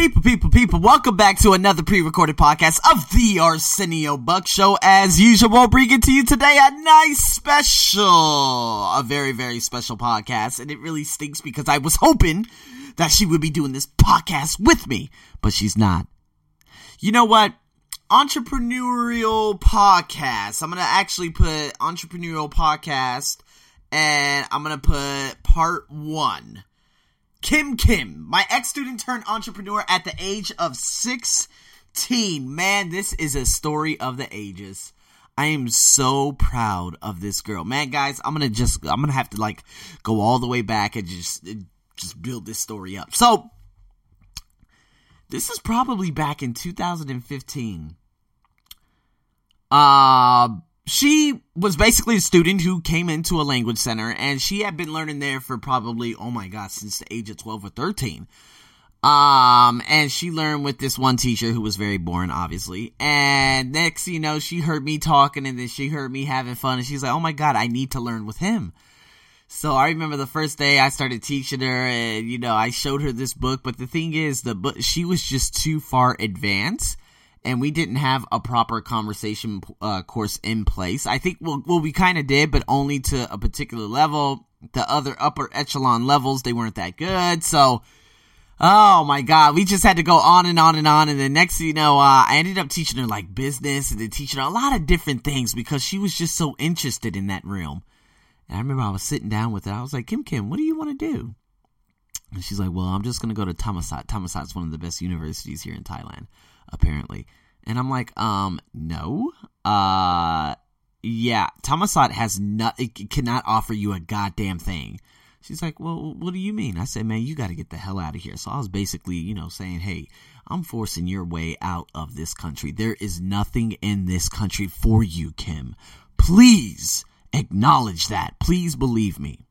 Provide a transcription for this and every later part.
People, people, people, welcome back to another pre-recorded podcast of the Arsenio Buck Show. As usual, bringing to you today a nice special, a very, very special podcast. And it really stinks because I was hoping that she would be doing this podcast with me, but she's not. You know what? Entrepreneurial podcast. I'm going to actually put entrepreneurial podcast and I'm going to put part one Kim Kim, my ex student turned entrepreneur at the age of 16. Man, this is a story of the ages. I am so proud of this girl. Man, guys, I'm going to just I'm going to have to like go all the way back and just just build this story up. So, this is probably back in 2015. Uh she was basically a student who came into a language center and she had been learning there for probably, oh my god, since the age of 12 or 13. Um, and she learned with this one teacher who was very boring, obviously. And next, you know, she heard me talking and then she heard me having fun and she's like, oh my god, I need to learn with him. So I remember the first day I started teaching her and, you know, I showed her this book, but the thing is, the book, she was just too far advanced and we didn't have a proper conversation uh, course in place. I think well, well we kind of did, but only to a particular level. The other upper echelon levels, they weren't that good. So, oh my god, we just had to go on and on and on. And then next, you know, uh, I ended up teaching her like business and then teaching her a lot of different things because she was just so interested in that realm. And I remember I was sitting down with her. I was like, Kim Kim, what do you want to do? And she's like, well, I'm just going to go to Thammasat. Thammasat's one of the best universities here in Thailand apparently. And I'm like, um, no. Uh, yeah, Thammasat has not, it cannot offer you a goddamn thing. She's like, well, what do you mean? I said, man, you got to get the hell out of here. So I was basically, you know, saying, hey, I'm forcing your way out of this country. There is nothing in this country for you, Kim. Please acknowledge that. Please believe me.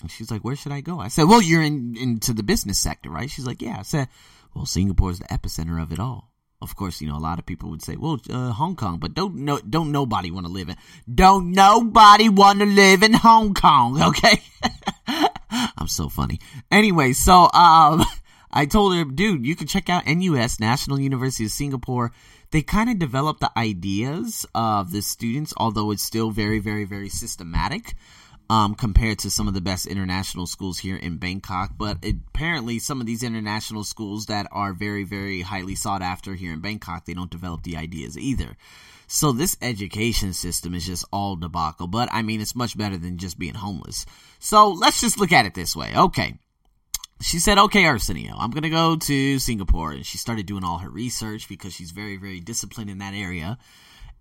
And she's like, where should I go? I said, well, you're in, into the business sector, right? She's like, yeah. I said, well, Singapore is the epicenter of it all of course, you know, a lot of people would say, well, uh, Hong Kong, but don't no, don't nobody want to live in, don't nobody want to live in Hong Kong, okay? I'm so funny. Anyway, so, um, I told her, dude, you can check out NUS, National University of Singapore. They kind of developed the ideas of the students, although it's still very, very, very systematic um, compared to some of the best international schools here in Bangkok. But apparently, some of these international schools that are very, very highly sought after here in Bangkok, they don't develop the ideas either. So this education system is just all debacle. But I mean, it's much better than just being homeless. So let's just look at it this way. Okay. She said, okay, Arsenio, I'm going to go to Singapore. And she started doing all her research because she's very, very disciplined in that area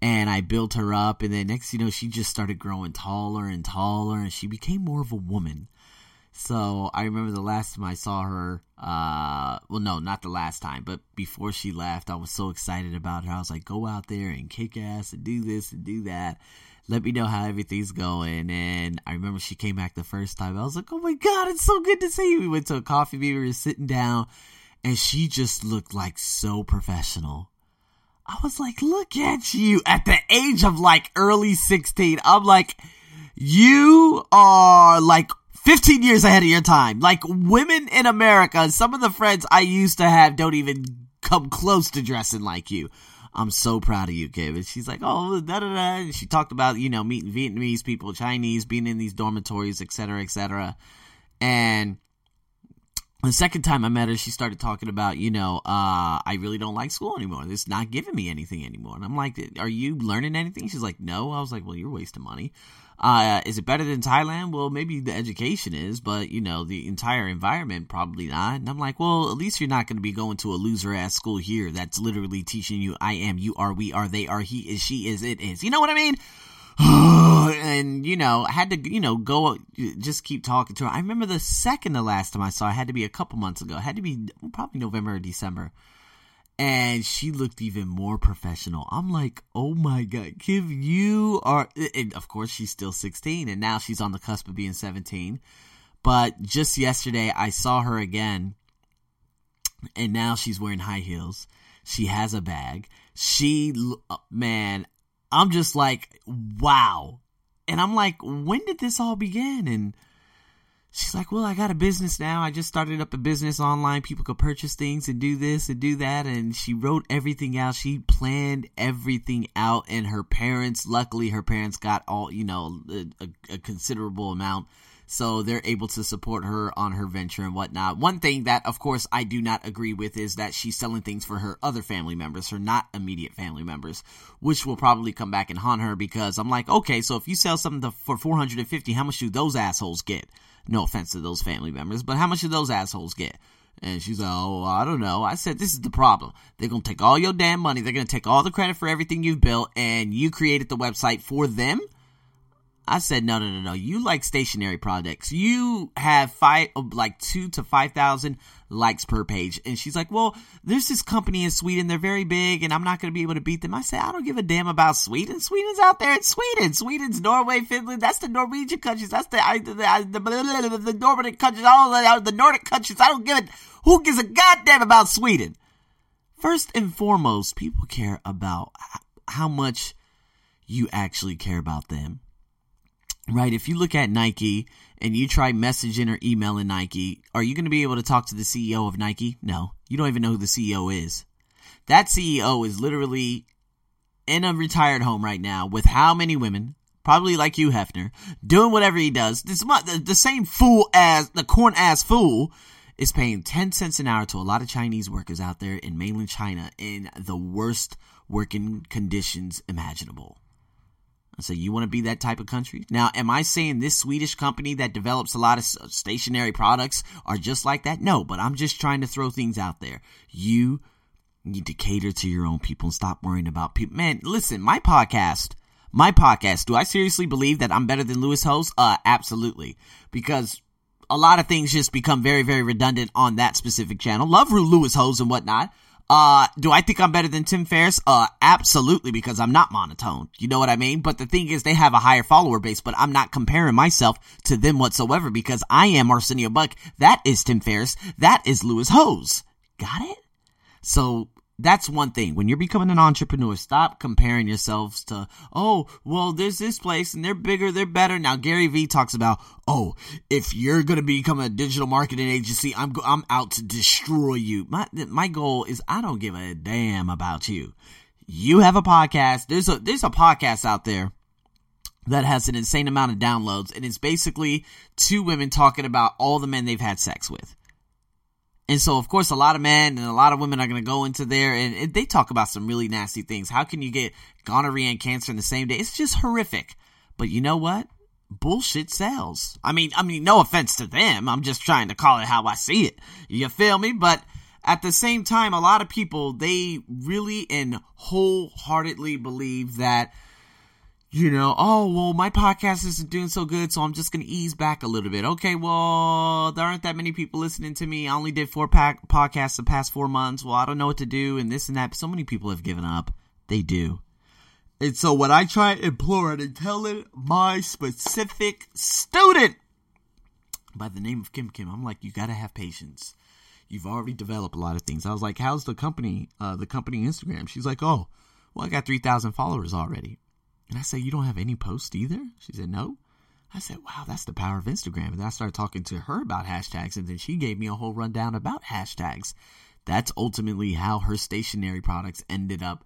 and I built her up. And then next, you know, she just started growing taller and taller, and she became more of a woman. So I remember the last time I saw her, uh, well, no, not the last time, but before she left, I was so excited about her. I was like, go out there and kick ass and do this and do that. Let me know how everything's going. And I remember she came back the first time. I was like, oh my God, it's so good to see you. We went to a coffee meet, we were sitting down, and she just looked like so professional. I was like, look at you at the age of like early 16. I'm like, you are like 15 years ahead of your time. Like women in America, some of the friends I used to have don't even come close to dressing like you. I'm so proud of you, Kim. And she's like, oh, da da da. And she talked about, you know, meeting Vietnamese people, Chinese, being in these dormitories, etc., etc. And the second time I met her, she started talking about, you know, uh, I really don't like school anymore. It's not giving me anything anymore. And I'm like, are you learning anything? She's like, no. I was like, well, you're wasting money. Uh, is it better than Thailand? Well, maybe the education is, but you know, the entire environment probably not. And I'm like, well, at least you're not going to be going to a loser ass school here that's literally teaching you I am, you are, we are, they are, he is, she is, it is. You know what I mean? And you know, I had to, you know, go just keep talking to her. I remember the second to last time I saw her had to be a couple months ago. It had to be probably November or December. And she looked even more professional. I'm like, oh my god, Kim, you are. And of course, she's still 16, and now she's on the cusp of being 17. But just yesterday, I saw her again, and now she's wearing high heels. She has a bag. She, man, I'm just like, wow. And I'm like, when did this all begin? And she's like, well, I got a business now. I just started up a business online. People could purchase things and do this and do that. And she wrote everything out. She planned everything out. And her parents, luckily, her parents got all, you know, a, a, a considerable amount. So they're able to support her on her venture and whatnot. One thing that, of course, I do not agree with is that she's selling things for her other family members, her not immediate family members, which will probably come back and haunt her because I'm like, okay, so if you sell something for 450, how much do those assholes get? No offense to those family members, but how much do those assholes get? And she's like, oh, I don't know. I said, this is the problem. They're going to take all your damn money. They're going to take all the credit for everything you've built, and you created the website for them. I said, no, no, no, no. You like stationary products. You have five, like two to 5,000 likes per page. And she's like, well, there's this company in Sweden. They're very big and I'm not going to be able to beat them. I said, I don't give a damn about Sweden. Sweden's out there in Sweden. Sweden's Norway, Finland. That's the Norwegian countries. That's the, I, the, the, the, the Nordic countries. All the, the Nordic countries. I don't give it. Who gives a goddamn about Sweden? First and foremost, people care about how much you actually care about them right? If you look at Nike and you try messaging or emailing Nike, are you going to be able to talk to the CEO of Nike? No. You don't even know who the CEO is. That CEO is literally in a retired home right now with how many women? Probably like Hugh, Hefner, doing whatever he does. This the, the same fool as the corn ass fool is paying 10 cents an hour to a lot of Chinese workers out there in mainland China in the worst working conditions imaginable. So you want to be that type of country? Now, am I saying this Swedish company that develops a lot of stationary products are just like that? No, but I'm just trying to throw things out there. You need to cater to your own people and stop worrying about people. Man, listen, my podcast, my podcast, do I seriously believe that I'm better than Lewis Howes? Uh, absolutely. Because a lot of things just become very, very redundant on that specific channel. Love Lewis Howes and whatnot. Uh, do I think I'm better than Tim Ferriss? Uh, absolutely, because I'm not monotone. You know what I mean? But the thing is, they have a higher follower base, but I'm not comparing myself to them whatsoever because I am Arsenio Buck. That is Tim Ferriss. That is Lewis Howes. Got it? So that's one thing. When you're becoming an entrepreneur, stop comparing yourselves to, oh, well, there's this place and they're bigger, they're better. Now, Gary Vee talks about, oh, if you're going to become a digital marketing agency, I'm, I'm out to destroy you. My, my goal is I don't give a damn about you. You have a podcast. There's a, there's a podcast out there that has an insane amount of downloads and it's basically two women talking about all the men they've had sex with. And so, of course, a lot of men and a lot of women are going to go into there and, and, they talk about some really nasty things. How can you get gonorrhea and cancer in the same day? It's just horrific. But you know what? Bullshit sells. I mean, I mean, no offense to them. I'm just trying to call it how I see it. You feel me? But at the same time, a lot of people, they really and wholeheartedly believe that you know, oh, well, my podcast isn't doing so good, so I'm just going to ease back a little bit. Okay, well, there aren't that many people listening to me. I only did four pack podcasts the past four months. Well, I don't know what to do, and this and that. So many people have given up. They do. And so, what I try imploring and tell telling my specific student by the name of Kim Kim, I'm like, you got to have patience. You've already developed a lot of things. I was like, how's the company, uh, the company Instagram? She's like, oh, well, I got 3,000 followers already. And I said, You don't have any posts either? She said, No. I said, Wow, that's the power of Instagram. And I started talking to her about hashtags, and then she gave me a whole rundown about hashtags. That's ultimately how her stationary products ended up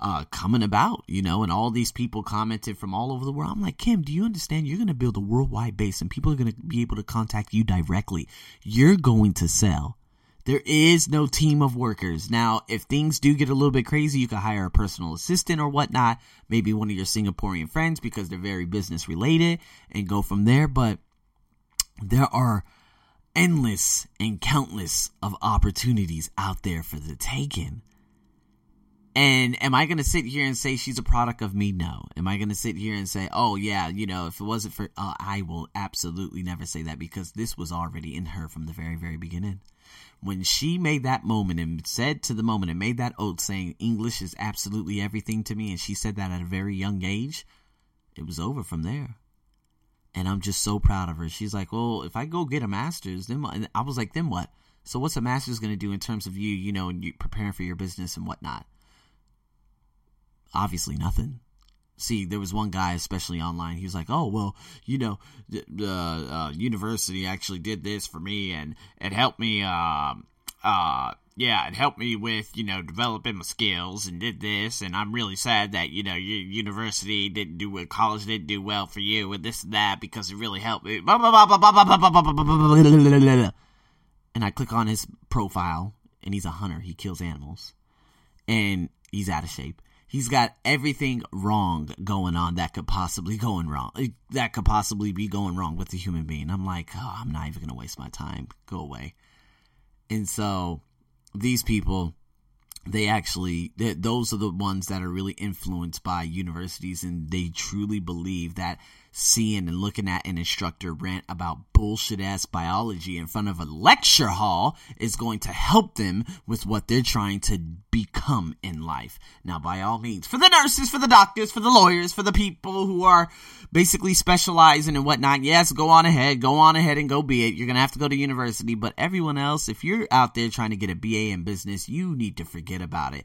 uh, coming about, you know, and all these people commented from all over the world. I'm like, Kim, do you understand? You're going to build a worldwide base and people are going to be able to contact you directly. You're going to sell. There is no team of workers. Now, if things do get a little bit crazy, you can hire a personal assistant or whatnot, maybe one of your Singaporean friends because they're very business related and go from there. But there are endless and countless of opportunities out there for the taking. And am I going to sit here and say she's a product of me? No. Am I going to sit here and say, oh, yeah, you know, if it wasn't for, uh, I will absolutely never say that because this was already in her from the very, very beginning when she made that moment and said to the moment and made that oath saying English is absolutely everything to me, and she said that at a very young age, it was over from there. And I'm just so proud of her. She's like, well, if I go get a master's, then what? And I was like, then what? So what's a master's going to do in terms of you, you know, and you preparing for your business and whatnot? Obviously nothing. See, there was one guy, especially online. He was like, "Oh, well, you know, the, the uh, university actually did this for me, and it helped me. Uh, uh, yeah, it helped me with you know developing my skills, and did this. And I'm really sad that you know your university didn't do well, college didn't do well for you, and this and that because it really helped me." And I click on his profile, and he's a hunter. He kills animals, and he's out of shape he's got everything wrong going on that could possibly going wrong eh, that could possibly be going wrong with the human being. I'm like oh, i'm not even gonna waste my time. Go away. And so these people they actually they, those are the ones that are really influenced by universities and they truly believe that seeing and looking at an instructor rant about bullshit ass biology in front of a lecture hall is going to help them with what they're trying to become in life. Now, by all means, for the nurses, for the doctors, for the lawyers, for the people who are basically specializing and whatnot, yes, go on ahead, go on ahead and go be it. You're going to have to go to university, but everyone else, if you're out there trying to get a BA in business, you need to forget about it.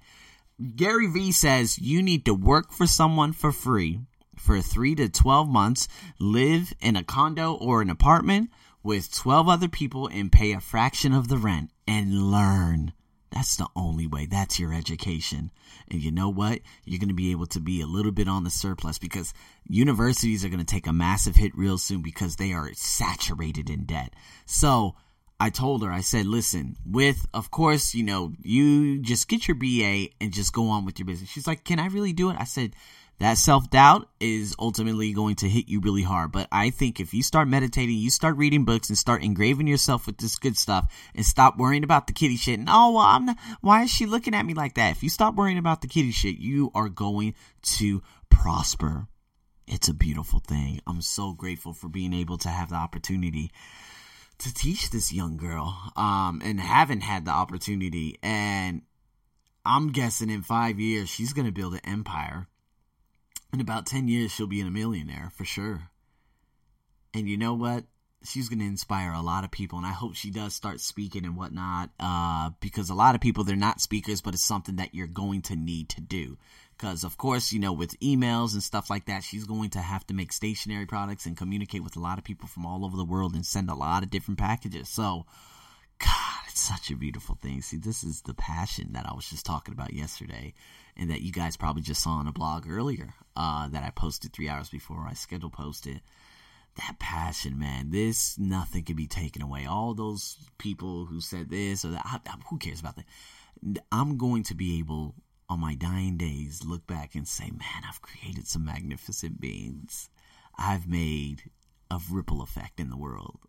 Gary Vee says you need to work for someone for free for 3 to 12 months, live in a condo or an apartment with 12 other people and pay a fraction of the rent and learn. That's the only way. That's your education. And you know what? You're going to be able to be a little bit on the surplus because universities are going to take a massive hit real soon because they are saturated in debt. So I told her, I said, listen, with, of course, you know, you just get your BA and just go on with your business. She's like, can I really do it? I said, that self doubt is ultimately going to hit you really hard. But I think if you start meditating, you start reading books and start engraving yourself with this good stuff and stop worrying about the kitty shit. And oh, well, I'm not, why is she looking at me like that? If you stop worrying about the kitty shit, you are going to prosper. It's a beautiful thing. I'm so grateful for being able to have the opportunity to teach this young girl um, and haven't had the opportunity. And I'm guessing in five years, she's going to build an empire in about 10 years, she'll be in a millionaire for sure. And you know what? She's going to inspire a lot of people. And I hope she does start speaking and whatnot. Uh, because a lot of people, they're not speakers, but it's something that you're going to need to do. Because, of course, you know, with emails and stuff like that, she's going to have to make stationary products and communicate with a lot of people from all over the world and send a lot of different packages. So, God, it's such a beautiful thing. See, this is the passion that I was just talking about yesterday and that you guys probably just saw on a blog earlier uh, that I posted three hours before I schedule posted. That passion, man, this nothing can be taken away. All those people who said this or that, I, I, who cares about that? I'm going to be able, on my dying days, look back and say, man, I've created some magnificent beings. I've made a ripple effect in the world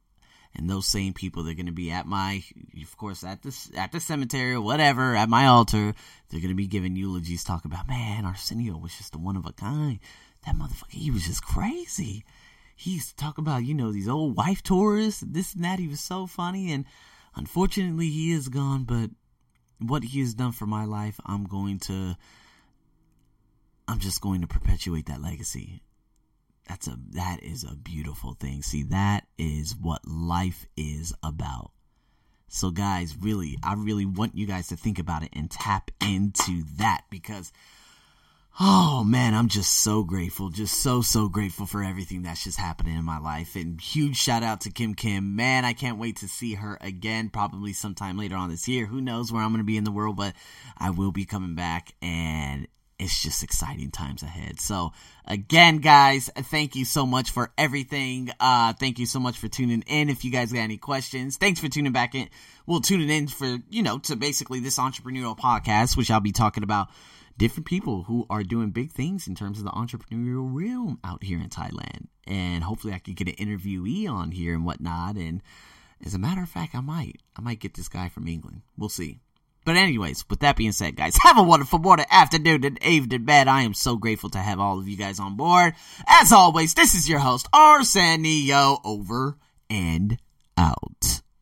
and those same people they're going to be at my of course at the at the cemetery or whatever at my altar they're going to be giving eulogies talk about man arsenio was just a one of a kind. That motherfucker he was just crazy. He used to talk about you know these old wife tourists this and that he was so funny and unfortunately he is gone but what he has done for my life i'm going to i'm just going to perpetuate that legacy that's a that is a beautiful thing. See, that is what life is about. So guys, really, I really want you guys to think about it and tap into that because oh man, I'm just so grateful. Just so so grateful for everything that's just happening in my life. And huge shout out to Kim Kim. Man, I can't wait to see her again probably sometime later on this year. Who knows where I'm going to be in the world, but I will be coming back and it's just exciting times ahead. So again, guys, thank you so much for everything. Uh, thank you so much for tuning in. If you guys got any questions, thanks for tuning back in. Well, tuning in for, you know, to basically this entrepreneurial podcast, which I'll be talking about different people who are doing big things in terms of the entrepreneurial realm out here in Thailand. And hopefully I could get an interviewee on here and whatnot. And as a matter of fact, I might. I might get this guy from England. We'll see. But anyways, with that being said, guys, have a wonderful morning, afternoon, and evening, bed. I am so grateful to have all of you guys on board. As always, this is your host, Arsenio, over and out.